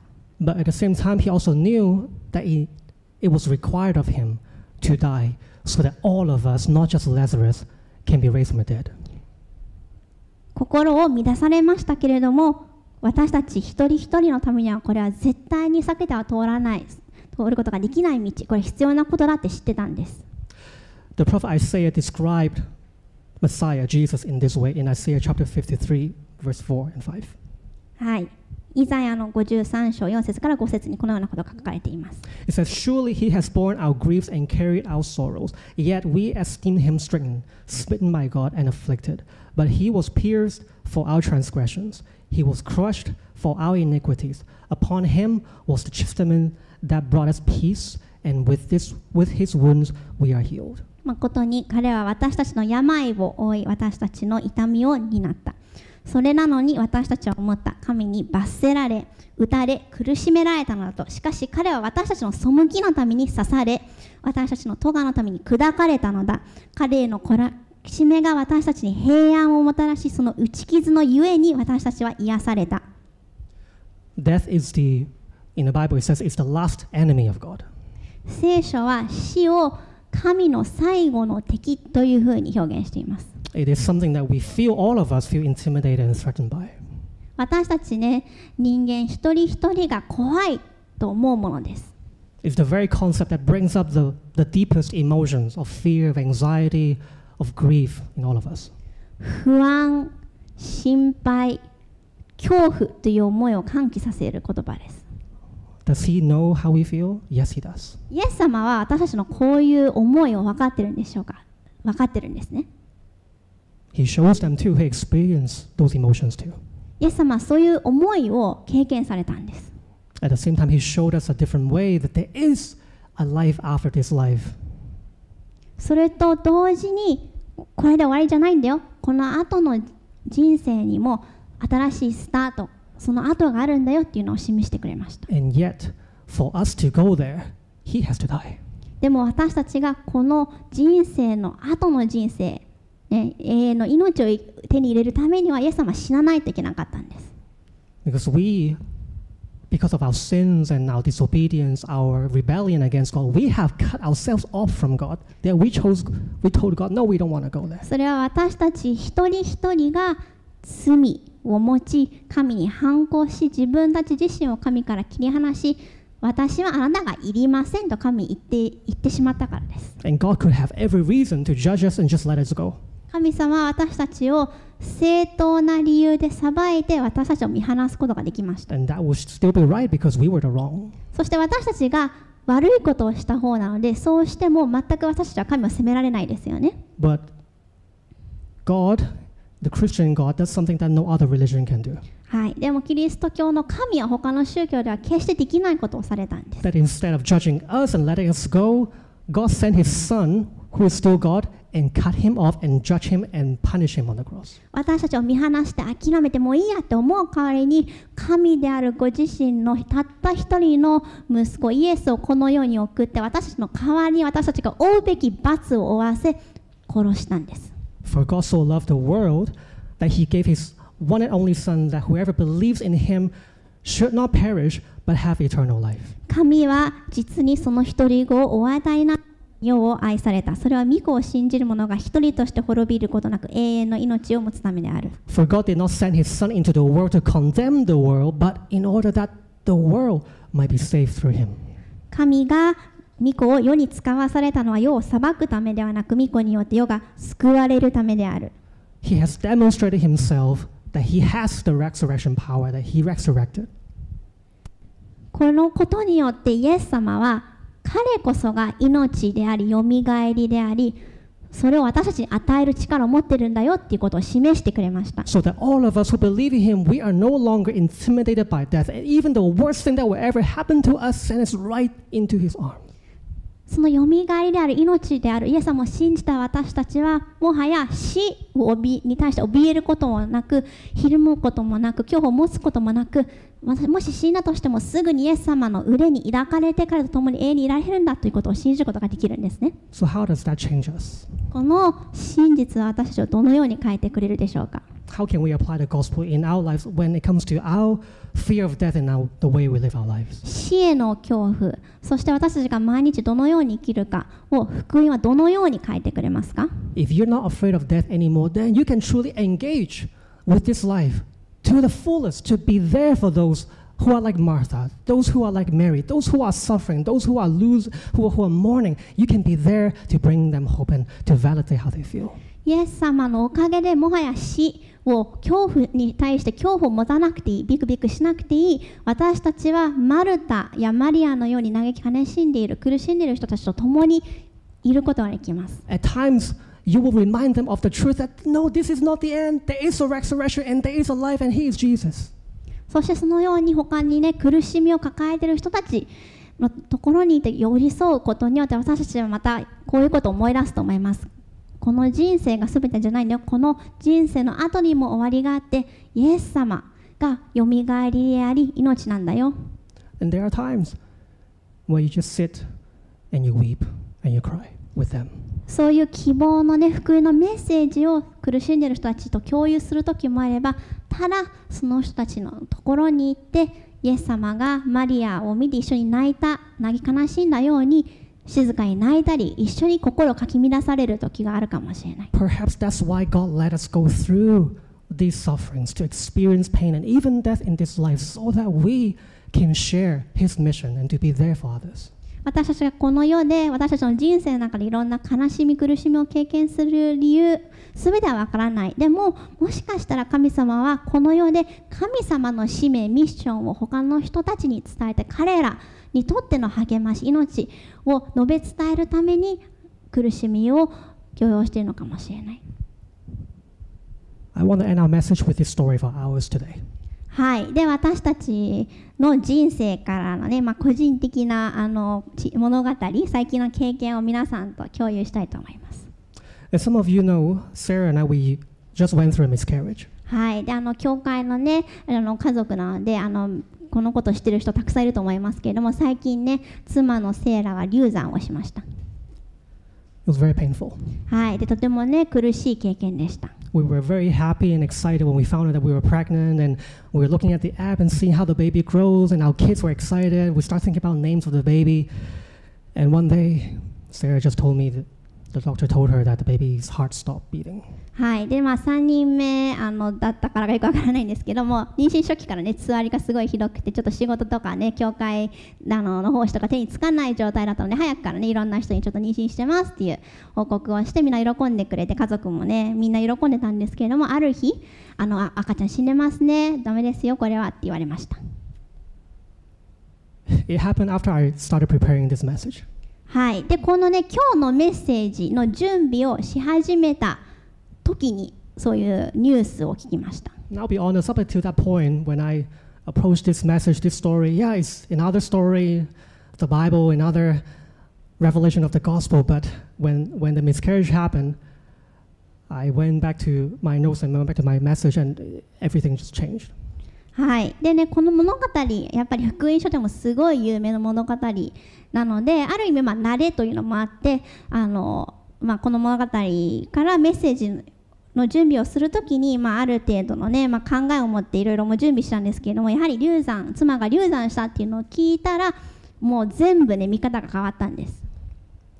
心を乱されましたけれども、私たち一人一人のためには、これは絶対に避けては通らない。通ることができない道、これ必要なことだって知ってたんです。 The prophet Isaiah described Messiah, Jesus, in this way in Isaiah chapter 53, verse 4 and 5. はい。イザヤの53章4節から5節にこのようなことが書かれています。 It says, Surely he has borne our griefs and carried our sorrows, yet we esteemed him stricken, smitten by God, and afflicted. But he was pierced for our transgressions, he was crushed for our iniquities. Upon him was the chastisement that brought us peace, and with, this, with his wounds we are healed. 誠に彼は私たちの病を負い私たちの痛みを担った。それなのに私たちは思った。神に罰せられ打たれ苦しめられたのだと。しかし彼は私たちの背きのために刺され私たちの咎のために砕かれたのだ。彼への懲らしめが私たちに平安をもたらしその打ち傷のゆえに私たちは癒された。Death is the, in the Bible, it says it's the last enemy of God. 聖書は死を神の最後の敵というふうに表現しています It is something that we feel, all of us feel intimidated and threatened by. 私たちね人間一人一人が怖いと思うものです It's the very concept that brings up the, the deepest emotions of fear, of anxiety, of grief in all of us. 不安心配恐怖という思いを喚起させる言葉です Does he know how we feel? Yes, he does. イエス様は私たちのこういう思いを分かってるんでしょうか分かってるんですね He shows them too. He experienced those emotions too. イエス様はそういう思いを経験されたんです At the same time, he showed us a different way that there is a life after this life. それと同時にこれで終わりじゃないんだよこの後の人生にも新しいスタートその後があるんだよっていうのを示してくれました And yet, for us to go there, he has to die. でも私たちがこの人生の後の人生、ね、永遠の命を手に入れるためにはイエス様は死なないといけなかったんです Because we, because of our sins and our disobedience, our rebellion against God, we have cut ourselves off from God. That we chose, we told God, no, we don't want to go there. それは私たち一人一人が罪を持ち神に反抗し自分たち自身を神から切り離し私はあなたがいりませんと神に言って言ってしまったからです And God could have every reason to judge us and just let us go. 神様は私たちを正当な理由で裁いて私たちを見放すことができました And that would still be right because we were the wrong. そして私たちが悪いことをした方なのでそうしても全く私たちは神を責められないですよね But God, the Christian God, does something that no other religion can do. はい、でもキリスト教の神は他の宗教では決してできないことをされたんです That instead of judging us and letting us go, God sent his son, who is still God, and cut him off and judge him and punish him on the cross. 私たちを見放して諦めてもういいやって思う代わりに神であるご自身のたった一人の息子イエスをこの世に送って私たちの代わりに私たちが負うべき罰を負わせ殺したんです For God so loved the world that he gave his one and only son that whoever believes in him should not perish but have eternal life. 神は実にその一人子をお与えな世を愛されたそれは御子を信じる者が一人として滅びることなく永遠の命を持つためである For God did not send his son into the world to condemn the world, but in order that the world might be saved through him. 神が御子を世に使わされたのは世を裁くためではなく御子によって世が救われるためである He has demonstrated himself that he has the resurrection power, that he resurrected. このことによってイエス様は彼こそが命でありよみがえりでありそれを私たちに与える力を持ってるんだよっていうことを示してくれました So that all of us who believe in him, we are no longer intimidated by death. And even the worst thing that will ever happen to us, send us right into his arms. そのよみがえりである命であるイエス様を信じた私たちはもはや死を怯に対して怯えることもなくひるむこともなく恐怖を持つこともなくまもし死んだとしてもすぐにイエス様の腕に抱かれて彼と共に永遠にいられるんだということを信じることができるんですね So, how does that change us? この真実は私たちをどのように変えてくれるでしょうか？How can we apply the gospel in our lives when it comes to our fear of death and our, the way we live our lives? 死への恐怖そして私たちが毎日どのように生きるかを福音はどのように変えてくれますか If you're not afraid of death anymore, then you can truly engage with this life to the fullest, to be there for those who are like Martha, those who are like Mary, those who are suffering, those who are lose, who, who are mourning. You can be there to bring them hope and to validate how they feel. イエス様のおかげでもはや死 を恐怖に対して恐怖を持たなくていいビクビクしなくていい私たちはマルタやマリアのように嘆き悲しんでいる苦しんでいる人たちと共にいることができます At times, you will remind them of the truth that no, this is not the end. There is a resurrection and there is a life, and He is Jesus. そしてそのように他にね苦しみを抱えている人たちのところにいて寄り添うことによって私たちはまたこういうことを思い出すと思いますこの人生が全てじゃないんだよこの人生の後にも終わりがあってイエス様がよみがえりであり命なんだよ And there are times where you just sit and you weep and you cry with them. そういう希望のね福音のメッセージを苦しんでいる人たちと共有する時もあればただその人たちのところに行ってイエス様がマリアを見て一緒に泣いた泣き悲しんだように静かに泣いたり一緒に心をかき乱される時があるかもしれない Perhaps that's why God let us go through these sufferings to experience pain and even death in this life so that we can share His mission and to be there for others. 私たちがこの世で私たちの人生の中でいろんな悲しみ苦しみを経験する理由全てはわからないでももしかしたら神様はこの世で神様の使命ミッションを他の人たちに伝えて彼らにとっての励まし命を述べ伝えるために苦しみを許容しているのかもしれない I want to end our message with this story for ours today. はい、で私たちの人生からのね、まあ、個人的なあのち物語最近の経験を皆さんと共有したいと思います。As some of you know, Sarah and I, we just went through a miscarriage. はい、であの教会のねあの家族なのであのこのことを知ってる人たくさんいると思いますけれども最近ね妻のセイラは流産をしました。It was very painful. はい、でとてもね苦しい経験でした。We were very happy and excited when we found out that we were pregnant, and we were looking at the app and seeing how the baby grows, and our kids were excited. We started thinking about names of the baby, and one day, Sarah just told me that the doctor told her that the baby's heart stopped beating. はい、でまあ3人目あのだったからかよくわからないんですけども 妊娠初期からねつわりがすごいひどくてちょっと仕事とかね教会あのの奉仕とか手につかない状態だったので早くからねいろんな人にちょっと妊娠してますっていう報告をしてみんな喜んでくれて家族もねみんな喜んでたんですけれどもある日あのあ赤ちゃん死んでますねダメですよこれはって言われました It happened after I started preparing this message. はい、でこのね今日のメッセージの準備をし始めた時にそういうニュースを聞きました And I'll be honest, up to that point, when I approached this message, this story, yeah, it's another story, the Bible, another revelation of the gospel. But when, when the miscarriage happened, I went back to my notes and went back to my message, and everything just changed. はい、でねこの物語やっぱり福音書でもすごい有名な物語なのである意味まあ慣れというのもあってあの、まあ、この物語からメッセージの準備をするときに、まあ、ある程度のね、まあ、考えを持っていろいろも準備したんですけれどもやはり流産妻が流産したっていうのを聞いたらもう全部ね見方が変わったんです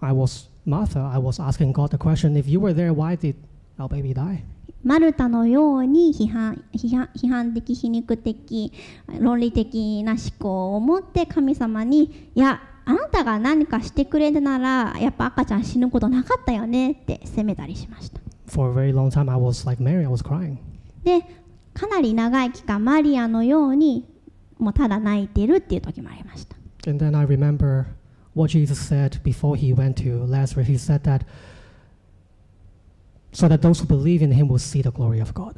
I was Martha, I was asking God the question if you were there, why did our baby die? マルタのように批判批判批判的皮肉的論理的な思考を持って神様にいやあなたが何かしてくれるならやっぱ赤ちゃん死ぬことなかったよねって責めたりしました For a very long time, I was like Mary, I was crying. でかなり長い期間マリアのようにもうただ泣いてるっていう時もありました And then I remember what Jesus said before he went to Lazarus. He said that so that those who believe in him will see the glory of God.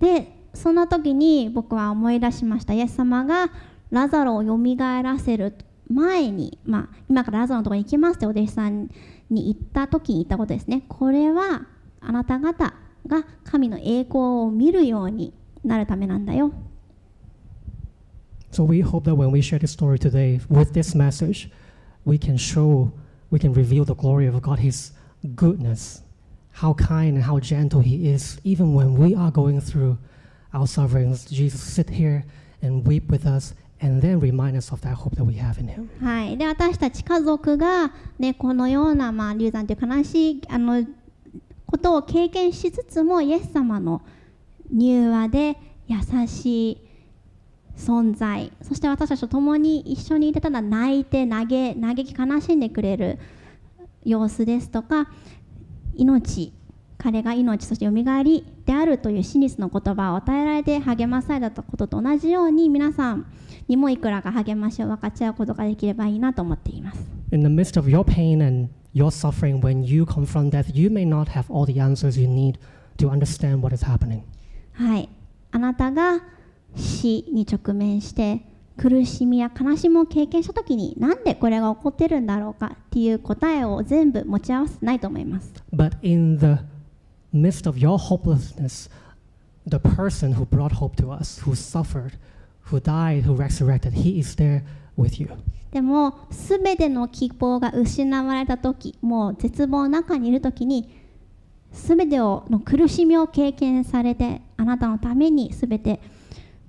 でその時に僕は思い出しましたイエス様がラザロをよみがえらせる前に、まあ、今からラザロのところに行きますってお弟子さんに言った時に言ったことですねこれはあなた方が神の栄光を見るようになるためなんだよ So we hope that when we share this story today with this message, we can show, we can reveal the glory of God, His goodness, how kind and how gentle He is, even when we are going through our sufferings. Jesus sit here and weep with us and then remind us of that hope that we have in Him. はい、で私たち家族が、ね、このような、まあ、流産という悲しいあのことを経験しつつもイエス様の柔和で優しい存在そして私たちと共に一緒にいてただ泣いて嘆嘆き悲しんでくれる様子ですとか命彼が命そしてよみがえりであるという真実の言葉を与えられて励まされたことと同じように皆さんにもいくらか励ましを分かち合うことができればいいなと思っています。In the midst of your pain and your suffering, when you confront death, you may not have all the answers you need to understand what is happening. はい、あなたが死に直面して苦しみや悲しみを経験した時になんでこれが起こってるんだろうかっていう答えを全部持ち合わせてないと思います。But in the midst of your hopelessness, the person who brought hope to us, who suffered, who died, who resurrected, he is there with you. でも全ての希望が失われた時もう絶望の中にいる時に全てをの苦しみを経験されてあなたのために全て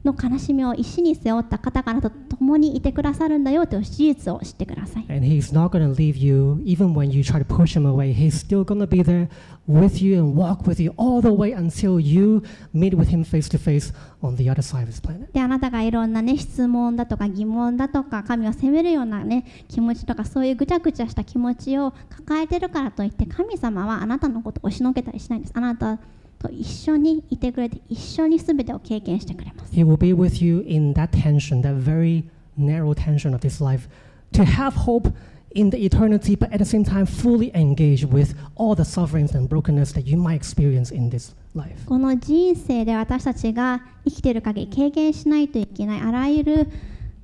の悲しみを一緒に背負った方があなたと共にいてくださるんだよという事実を知ってください。And he's not going to leave you even when you try to push him away. He's still going to be there with you and walk with you all the way until you meet with him face to face on the other side of this planet. であなたがいろんなね質問だとか疑問だとか神を責めるようなね気持ちとかそういうぐちゃぐちゃした気持ちを抱えてるからといって神様はあなたのことを押しのけたりしないんですあなたと一緒にいてくれて一緒に全てを経験してくれます He will be with you in that tension, that very narrow tension of this life, to have hope in the eternity, but at the same time, fully engage with all the sufferings and brokenness that you might experience in this life. この人生で私たちが生きている限り経験しないといけないあらゆる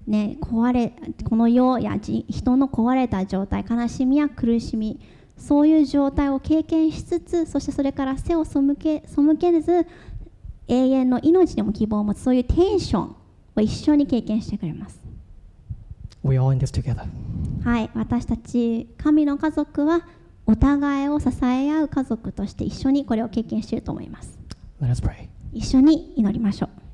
ね、壊れこの世やじ人の壊れた状態悲しみや苦しみそういう状態を経験しつつそしてそれから背を背け背けず永遠の命にも希望を持つそういうテンションを一緒に経験してくれます We're all in this together. はい私たち神の家族はお互いを支え合う家族として一緒にこれを経験していると思います Let us pray. 一緒に祈りましょう